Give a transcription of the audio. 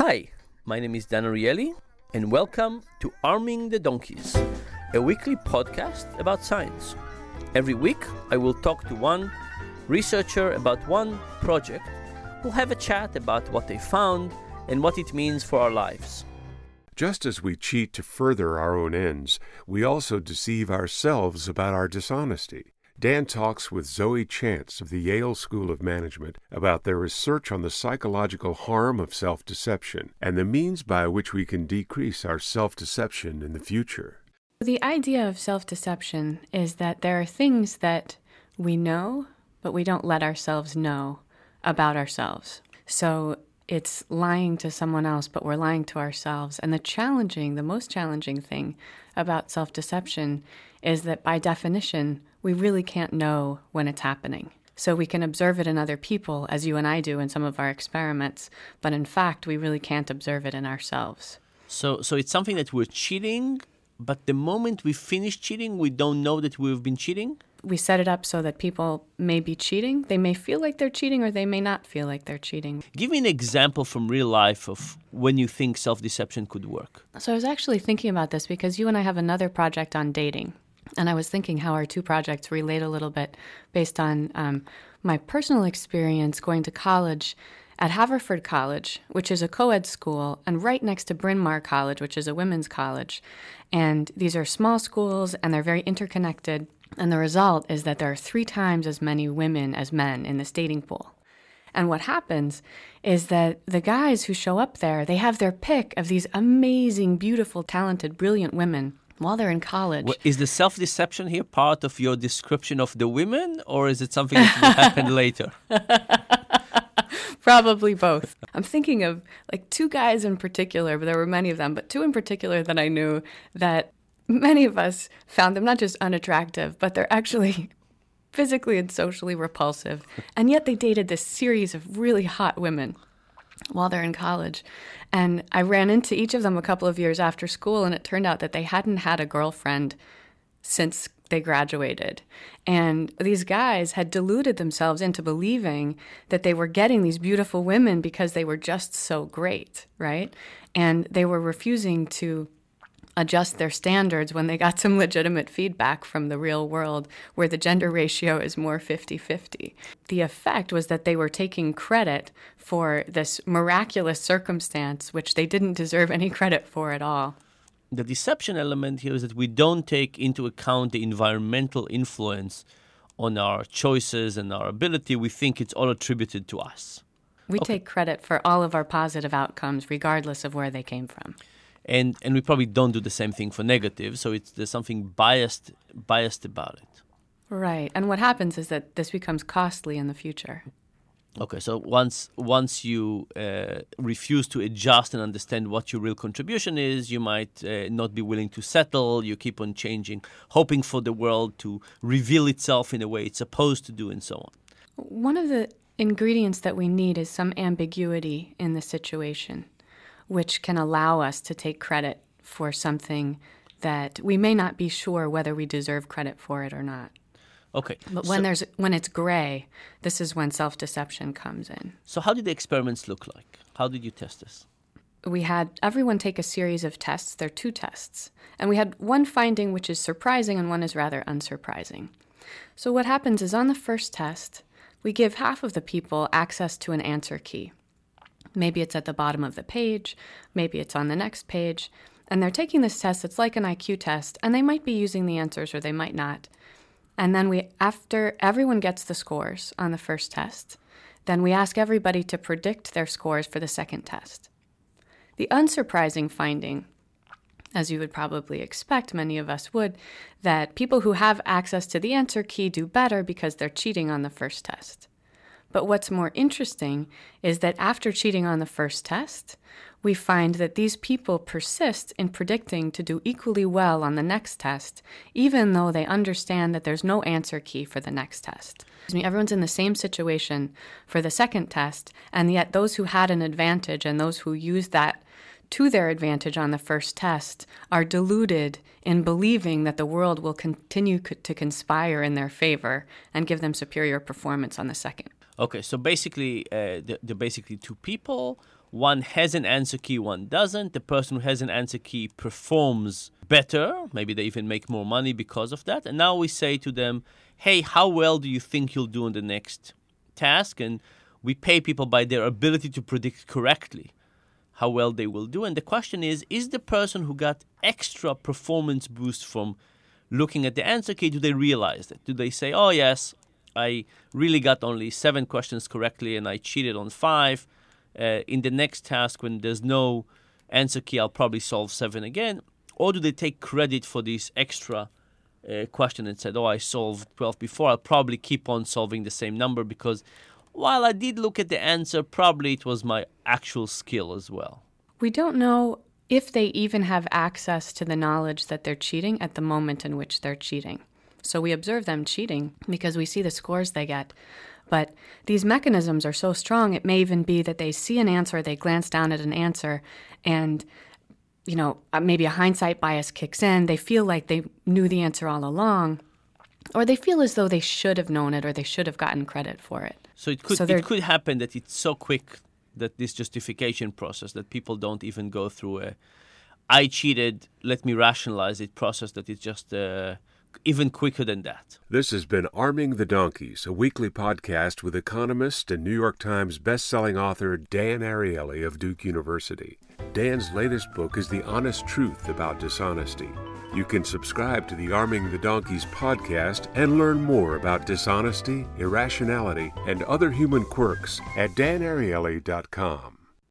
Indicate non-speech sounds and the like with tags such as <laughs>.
Hi, my name is Dan Ariely, and welcome to Arming the Donkeys, a weekly podcast about science. Every week, I will talk to one researcher about one project. We'll have a chat about what they found and what it means for our lives. Just as we cheat to further our own ends, we also deceive ourselves about our dishonesty. Dan talks with Zoe Chance of the Yale School of Management about their research on the psychological harm of self deception and the means by which we can decrease our self deception in the future. The idea of self deception is that there are things that we know, but we don't let ourselves know about ourselves. So it's lying to someone else, but we're lying to ourselves. And the challenging, the most challenging thing about self deception is that by definition, we really can't know when it's happening. So we can observe it in other people, as you and I do in some of our experiments, but in fact, we really can't observe it in ourselves. So, so it's something that we're cheating, but the moment we finish cheating, we don't know that we've been cheating? We set it up so that people may be cheating. They may feel like they're cheating or they may not feel like they're cheating. Give me an example from real life of when you think self deception could work. So I was actually thinking about this because you and I have another project on dating. And I was thinking how our two projects relate a little bit based on um, my personal experience going to college at Haverford College, which is a co ed school, and right next to Bryn Mawr College, which is a women's college. And these are small schools and they're very interconnected. And the result is that there are three times as many women as men in this dating pool. And what happens is that the guys who show up there, they have their pick of these amazing, beautiful, talented, brilliant women while they're in college. Well, is the self deception here part of your description of the women, or is it something that will happen <laughs> later? Probably both. I'm thinking of like two guys in particular, but there were many of them, but two in particular that I knew that many of us found them not just unattractive, but they're actually <laughs> physically and socially repulsive. <laughs> And yet they dated this series of really hot women while they're in college. And I ran into each of them a couple of years after school, and it turned out that they hadn't had a girlfriend since they graduated. And these guys had deluded themselves into believing that they were getting these beautiful women because they were just so great, right? And they were refusing to adjust their standards when they got some legitimate feedback from the real world where the gender ratio is more 50 50. The effect was that they were taking credit for this miraculous circumstance, which they didn't deserve any credit for at all. The deception element here is that we don't take into account the environmental influence on our choices and our ability. We think it's all attributed to us. We okay. take credit for all of our positive outcomes, regardless of where they came from and and we probably don't do the same thing for negative so it's there's something biased biased about it. Right. And what happens is that this becomes costly in the future. Okay so once once you uh, refuse to adjust and understand what your real contribution is you might uh, not be willing to settle. You keep on changing hoping for the world to reveal itself in a way it's supposed to do and so on. One of the ingredients that we need is some ambiguity in the situation which can allow us to take credit for something that we may not be sure whether we deserve credit for it or not. Okay. But when so, there's when it's gray, this is when self-deception comes in. So how did the experiments look like? How did you test this? We had everyone take a series of tests. There are two tests. And we had one finding which is surprising and one is rather unsurprising. So what happens is on the first test, we give half of the people access to an answer key. Maybe it's at the bottom of the page, maybe it's on the next page. And they're taking this test, it's like an IQ test, and they might be using the answers or they might not. And then we, after everyone gets the scores on the first test, then we ask everybody to predict their scores for the second test. The unsurprising finding, as you would probably expect, many of us would, that people who have access to the answer key do better because they're cheating on the first test. But what's more interesting is that after cheating on the first test, we find that these people persist in predicting to do equally well on the next test, even though they understand that there's no answer key for the next test. I mean, Everyone's in the same situation for the second test, and yet those who had an advantage and those who used that to their advantage on the first test are deluded in believing that the world will continue to conspire in their favor and give them superior performance on the second. Okay, so basically, uh, they're basically two people. one has an answer key, one doesn't. The person who has an answer key performs better. Maybe they even make more money because of that. And now we say to them, hey, how well do you think you'll do in the next task? And we pay people by their ability to predict correctly how well they will do. And the question is is the person who got extra performance boost from looking at the answer key, do they realize it? Do they say, oh, yes, I really got only seven questions correctly and I cheated on five? Uh, in the next task, when there's no answer key, I'll probably solve seven again. Or do they take credit for this extra uh, question and said, oh, I solved 12 before, I'll probably keep on solving the same number because while I did look at the answer, probably it was my actual skill as well. We don't know if they even have access to the knowledge that they're cheating at the moment in which they're cheating. So we observe them cheating because we see the scores they get. But these mechanisms are so strong, it may even be that they see an answer, they glance down at an answer, and you know, uh, maybe a hindsight bias kicks in. They feel like they knew the answer all along, or they feel as though they should have known it or they should have gotten credit for it. So it could so it could happen that it's so quick that this justification process that people don't even go through a I cheated, let me rationalize it process that is just uh, even quicker than that. This has been Arming the Donkeys, a weekly podcast with economist and New York Times best-selling author Dan Ariely of Duke University. Dan's latest book is The Honest Truth About Dishonesty. You can subscribe to the Arming the Donkeys podcast and learn more about dishonesty, irrationality, and other human quirks at danariely.com.